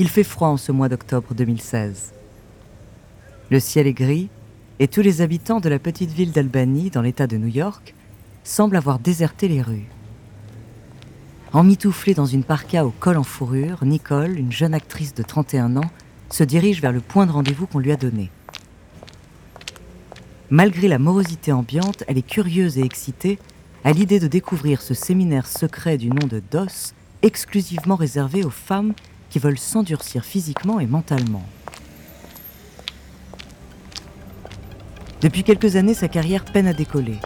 Il fait froid en ce mois d'octobre 2016. Le ciel est gris et tous les habitants de la petite ville d'Albany, dans l'État de New York, semblent avoir déserté les rues. Emmitouflée dans une parka au col en fourrure, Nicole, une jeune actrice de 31 ans, se dirige vers le point de rendez-vous qu'on lui a donné. Malgré la morosité ambiante, elle est curieuse et excitée à l'idée de découvrir ce séminaire secret du nom de DOS, exclusivement réservé aux femmes qui veulent s'endurcir physiquement et mentalement. Depuis quelques années, sa carrière peine à décoller.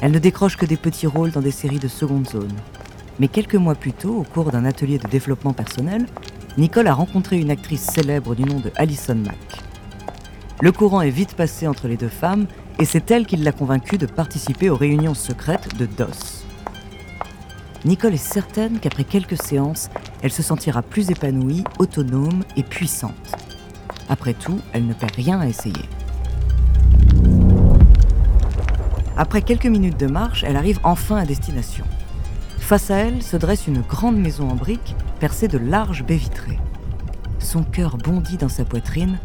Elle ne décroche que des petits rôles dans des séries de seconde zone. Mais quelques mois plus tôt, au cours d'un atelier de développement personnel, Nicole a rencontré une actrice célèbre du nom de Alison Mack. Le courant est vite passé entre les deux femmes et c'est elle qui l'a convaincue de participer aux réunions secrètes de DOS. Nicole est certaine qu'après quelques séances, elle se sentira plus épanouie, autonome et puissante. Après tout, elle ne perd rien à essayer. Après quelques minutes de marche, elle arrive enfin à destination. Face à elle se dresse une grande maison en briques percée de larges baies vitrées. Son cœur bondit dans sa poitrine,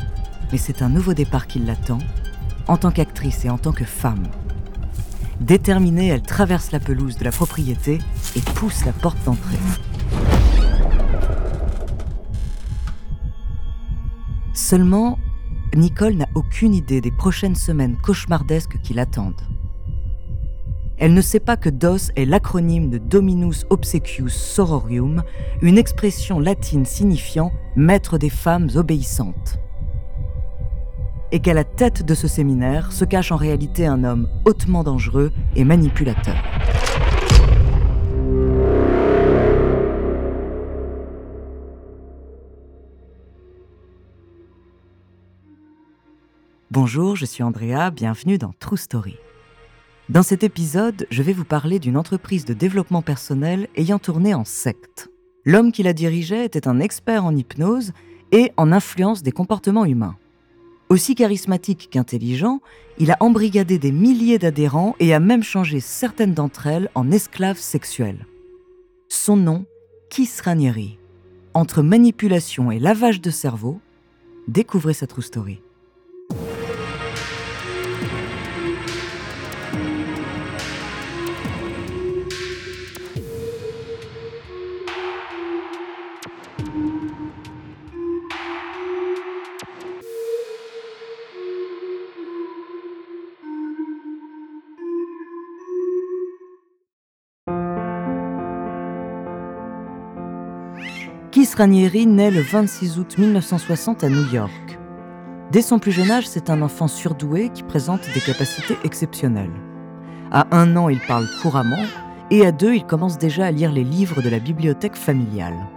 mais c'est un nouveau départ qui l'attend en tant qu'actrice et en tant que femme. Déterminée, elle traverse la pelouse de la propriété et pousse la porte d'entrée. Seulement, Nicole n'a aucune idée des prochaines semaines cauchemardesques qui l'attendent. Elle ne sait pas que DOS est l'acronyme de Dominus Obsequius Sororium, une expression latine signifiant Maître des femmes obéissantes et qu'à la tête de ce séminaire se cache en réalité un homme hautement dangereux et manipulateur. Bonjour, je suis Andrea, bienvenue dans True Story. Dans cet épisode, je vais vous parler d'une entreprise de développement personnel ayant tourné en secte. L'homme qui la dirigeait était un expert en hypnose et en influence des comportements humains. Aussi charismatique qu'intelligent, il a embrigadé des milliers d'adhérents et a même changé certaines d'entre elles en esclaves sexuels. Son nom, Kiss Ranieri. Entre manipulation et lavage de cerveau, découvrez sa true story. Keith Ranieri naît le 26 août 1960 à New York. Dès son plus jeune âge, c'est un enfant surdoué qui présente des capacités exceptionnelles. À un an, il parle couramment et à deux, il commence déjà à lire les livres de la bibliothèque familiale.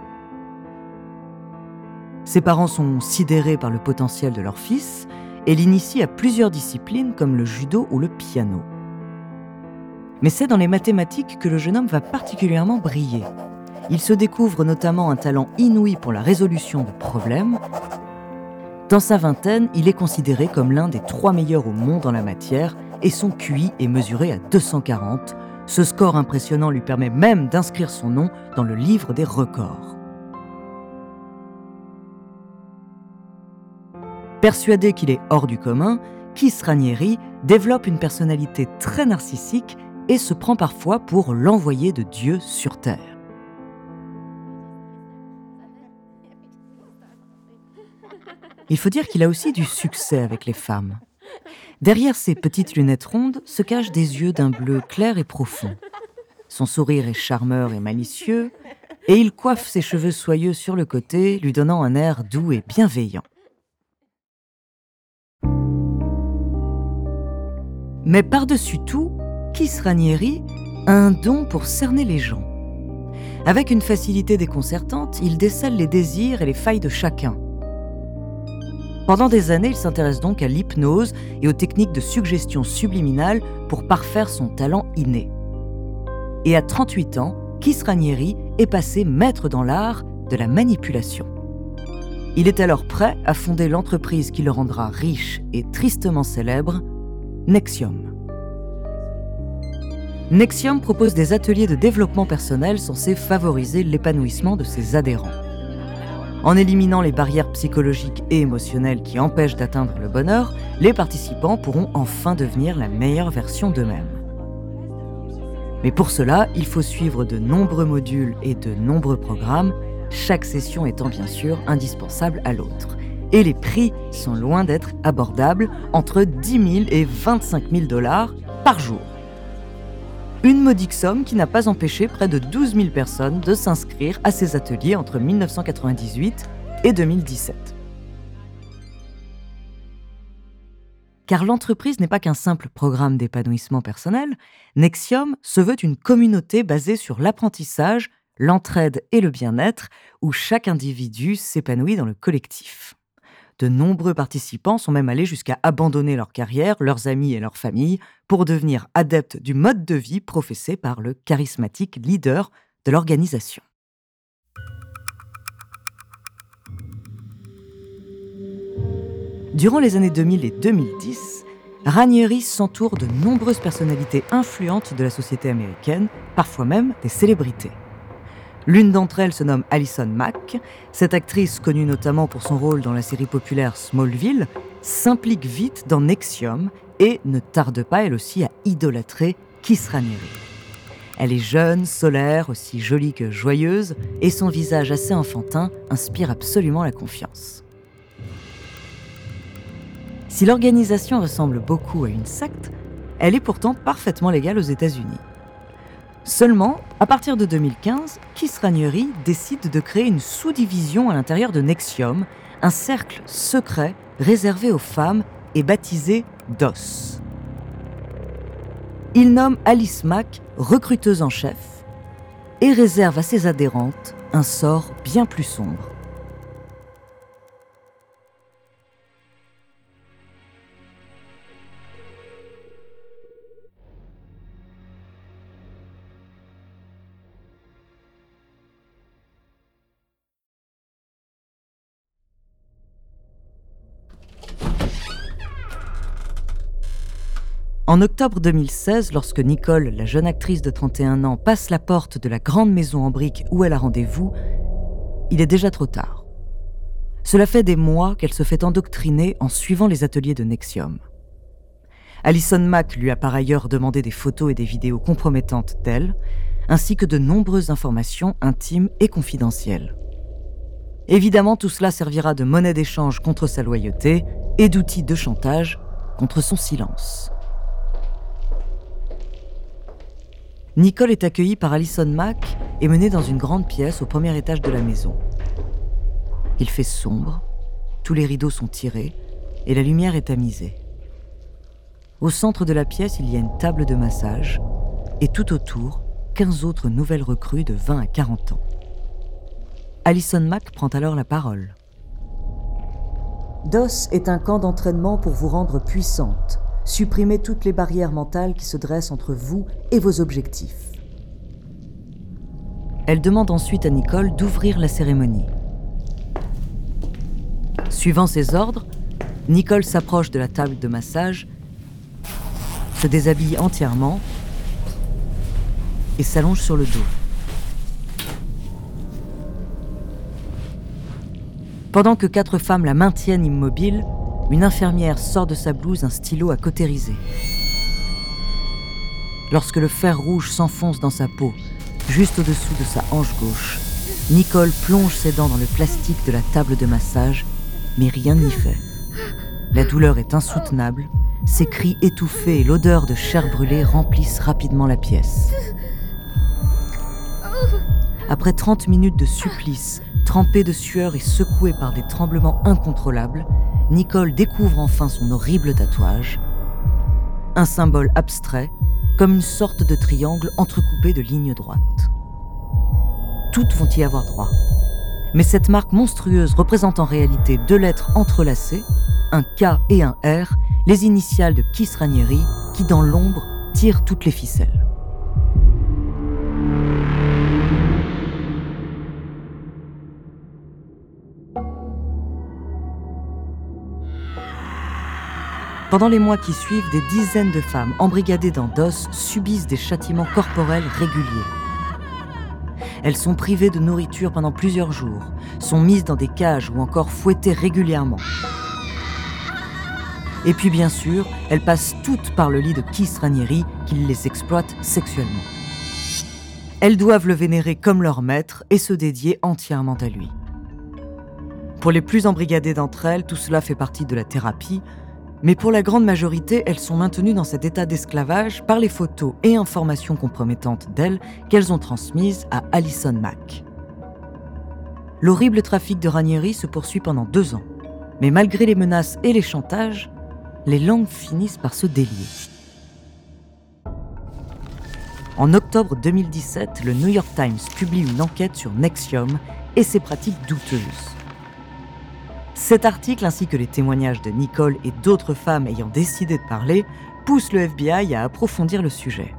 Ses parents sont sidérés par le potentiel de leur fils et l'initient à plusieurs disciplines comme le judo ou le piano. Mais c'est dans les mathématiques que le jeune homme va particulièrement briller. Il se découvre notamment un talent inouï pour la résolution de problèmes. Dans sa vingtaine, il est considéré comme l'un des trois meilleurs au monde en la matière et son QI est mesuré à 240. Ce score impressionnant lui permet même d'inscrire son nom dans le livre des records. Persuadé qu'il est hors du commun, Ranieri développe une personnalité très narcissique et se prend parfois pour l'envoyé de Dieu sur Terre. Il faut dire qu'il a aussi du succès avec les femmes. Derrière ses petites lunettes rondes se cachent des yeux d'un bleu clair et profond. Son sourire est charmeur et malicieux, et il coiffe ses cheveux soyeux sur le côté, lui donnant un air doux et bienveillant. Mais par-dessus tout, Kiss Ranieri a un don pour cerner les gens. Avec une facilité déconcertante, il décèle les désirs et les failles de chacun pendant des années, il s'intéresse donc à l'hypnose et aux techniques de suggestion subliminale pour parfaire son talent inné. Et à 38 ans, Kiss Ranieri est passé maître dans l'art de la manipulation. Il est alors prêt à fonder l'entreprise qui le rendra riche et tristement célèbre, Nexium. Nexium propose des ateliers de développement personnel censés favoriser l'épanouissement de ses adhérents. En éliminant les barrières psychologiques et émotionnelles qui empêchent d'atteindre le bonheur, les participants pourront enfin devenir la meilleure version d'eux-mêmes. Mais pour cela, il faut suivre de nombreux modules et de nombreux programmes, chaque session étant bien sûr indispensable à l'autre. Et les prix sont loin d'être abordables, entre 10 000 et 25 000 dollars par jour. Une modique somme qui n'a pas empêché près de 12 000 personnes de s'inscrire à ces ateliers entre 1998 et 2017. Car l'entreprise n'est pas qu'un simple programme d'épanouissement personnel, Nexium se veut une communauté basée sur l'apprentissage, l'entraide et le bien-être, où chaque individu s'épanouit dans le collectif. De nombreux participants sont même allés jusqu'à abandonner leur carrière, leurs amis et leurs familles pour devenir adeptes du mode de vie professé par le charismatique leader de l'organisation. Durant les années 2000 et 2010, Ranieri s'entoure de nombreuses personnalités influentes de la société américaine, parfois même des célébrités. L'une d'entre elles se nomme Alison Mack. Cette actrice, connue notamment pour son rôle dans la série populaire Smallville, s'implique vite dans Nexium et ne tarde pas elle aussi à idolâtrer Kiss Ranieri. Elle est jeune, solaire, aussi jolie que joyeuse, et son visage assez enfantin inspire absolument la confiance. Si l'organisation ressemble beaucoup à une secte, elle est pourtant parfaitement légale aux États-Unis. Seulement, à partir de 2015, Kiss Ranieri décide de créer une sous-division à l'intérieur de Nexium, un cercle secret réservé aux femmes et baptisé DOS. Il nomme Alice Mack recruteuse en chef et réserve à ses adhérentes un sort bien plus sombre. En octobre 2016, lorsque Nicole, la jeune actrice de 31 ans, passe la porte de la grande maison en briques où elle a rendez-vous, il est déjà trop tard. Cela fait des mois qu'elle se fait endoctriner en suivant les ateliers de Nexium. Alison Mack lui a par ailleurs demandé des photos et des vidéos compromettantes d'elle, ainsi que de nombreuses informations intimes et confidentielles. Évidemment, tout cela servira de monnaie d'échange contre sa loyauté et d'outil de chantage contre son silence. Nicole est accueillie par Alison Mack et menée dans une grande pièce au premier étage de la maison. Il fait sombre, tous les rideaux sont tirés et la lumière est tamisée. Au centre de la pièce, il y a une table de massage et tout autour, 15 autres nouvelles recrues de 20 à 40 ans. Alison Mack prend alors la parole. DOS est un camp d'entraînement pour vous rendre puissante, Supprimez toutes les barrières mentales qui se dressent entre vous et vos objectifs. Elle demande ensuite à Nicole d'ouvrir la cérémonie. Suivant ses ordres, Nicole s'approche de la table de massage, se déshabille entièrement et s'allonge sur le dos. Pendant que quatre femmes la maintiennent immobile, une infirmière sort de sa blouse un stylo à cautériser. Lorsque le fer rouge s'enfonce dans sa peau, juste au-dessous de sa hanche gauche, Nicole plonge ses dents dans le plastique de la table de massage, mais rien n'y fait. La douleur est insoutenable, ses cris étouffés et l'odeur de chair brûlée remplissent rapidement la pièce. Après 30 minutes de supplice, trempée de sueur et secouée par des tremblements incontrôlables, Nicole découvre enfin son horrible tatouage, un symbole abstrait, comme une sorte de triangle entrecoupé de lignes droites. Toutes vont y avoir droit. Mais cette marque monstrueuse représente en réalité deux lettres entrelacées, un K et un R, les initiales de Kiss Ranieri, qui dans l'ombre tirent toutes les ficelles. Pendant les mois qui suivent, des dizaines de femmes embrigadées dans DOS subissent des châtiments corporels réguliers. Elles sont privées de nourriture pendant plusieurs jours, sont mises dans des cages ou encore fouettées régulièrement. Et puis bien sûr, elles passent toutes par le lit de Kiss Ranieri qui les exploite sexuellement. Elles doivent le vénérer comme leur maître et se dédier entièrement à lui. Pour les plus embrigadées d'entre elles, tout cela fait partie de la thérapie, mais pour la grande majorité, elles sont maintenues dans cet état d'esclavage par les photos et informations compromettantes d'elles qu'elles ont transmises à Alison Mack. L'horrible trafic de Ranieri se poursuit pendant deux ans, mais malgré les menaces et les chantages, les langues finissent par se délier. En octobre 2017, le New York Times publie une enquête sur Nexium et ses pratiques douteuses. Cet article, ainsi que les témoignages de Nicole et d'autres femmes ayant décidé de parler, poussent le FBI à approfondir le sujet.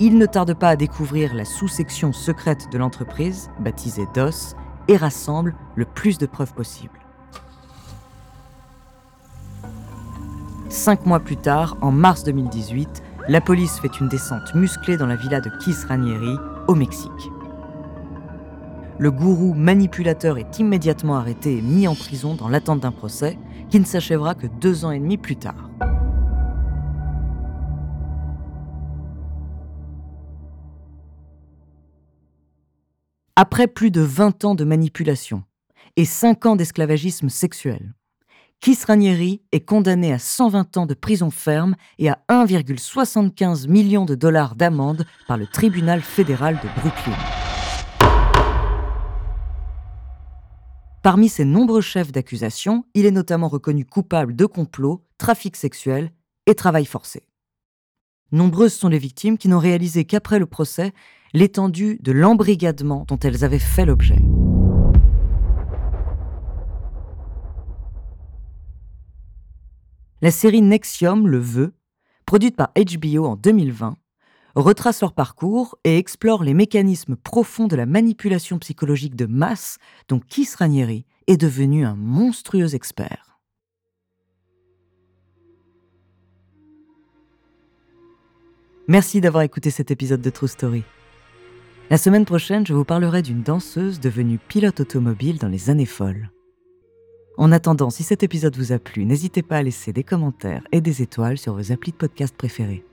Il ne tarde pas à découvrir la sous-section secrète de l'entreprise, baptisée DOS, et rassemble le plus de preuves possibles. Cinq mois plus tard, en mars 2018, la police fait une descente musclée dans la villa de Kiss Ranieri, au Mexique. Le gourou manipulateur est immédiatement arrêté et mis en prison dans l'attente d'un procès qui ne s'achèvera que deux ans et demi plus tard. Après plus de 20 ans de manipulation et 5 ans d'esclavagisme sexuel, Kiss Ranieri est condamné à 120 ans de prison ferme et à 1,75 million de dollars d'amende par le tribunal fédéral de Brooklyn. Parmi ses nombreux chefs d'accusation, il est notamment reconnu coupable de complot, trafic sexuel et travail forcé. Nombreuses sont les victimes qui n'ont réalisé qu'après le procès l'étendue de l'embrigadement dont elles avaient fait l'objet. La série Nexium le veut, produite par HBO en 2020, retrace leur parcours et explore les mécanismes profonds de la manipulation psychologique de masse dont Kiss Ranieri est devenu un monstrueux expert. Merci d'avoir écouté cet épisode de True Story. La semaine prochaine, je vous parlerai d'une danseuse devenue pilote automobile dans les années folles. En attendant, si cet épisode vous a plu, n'hésitez pas à laisser des commentaires et des étoiles sur vos applis de podcast préférés.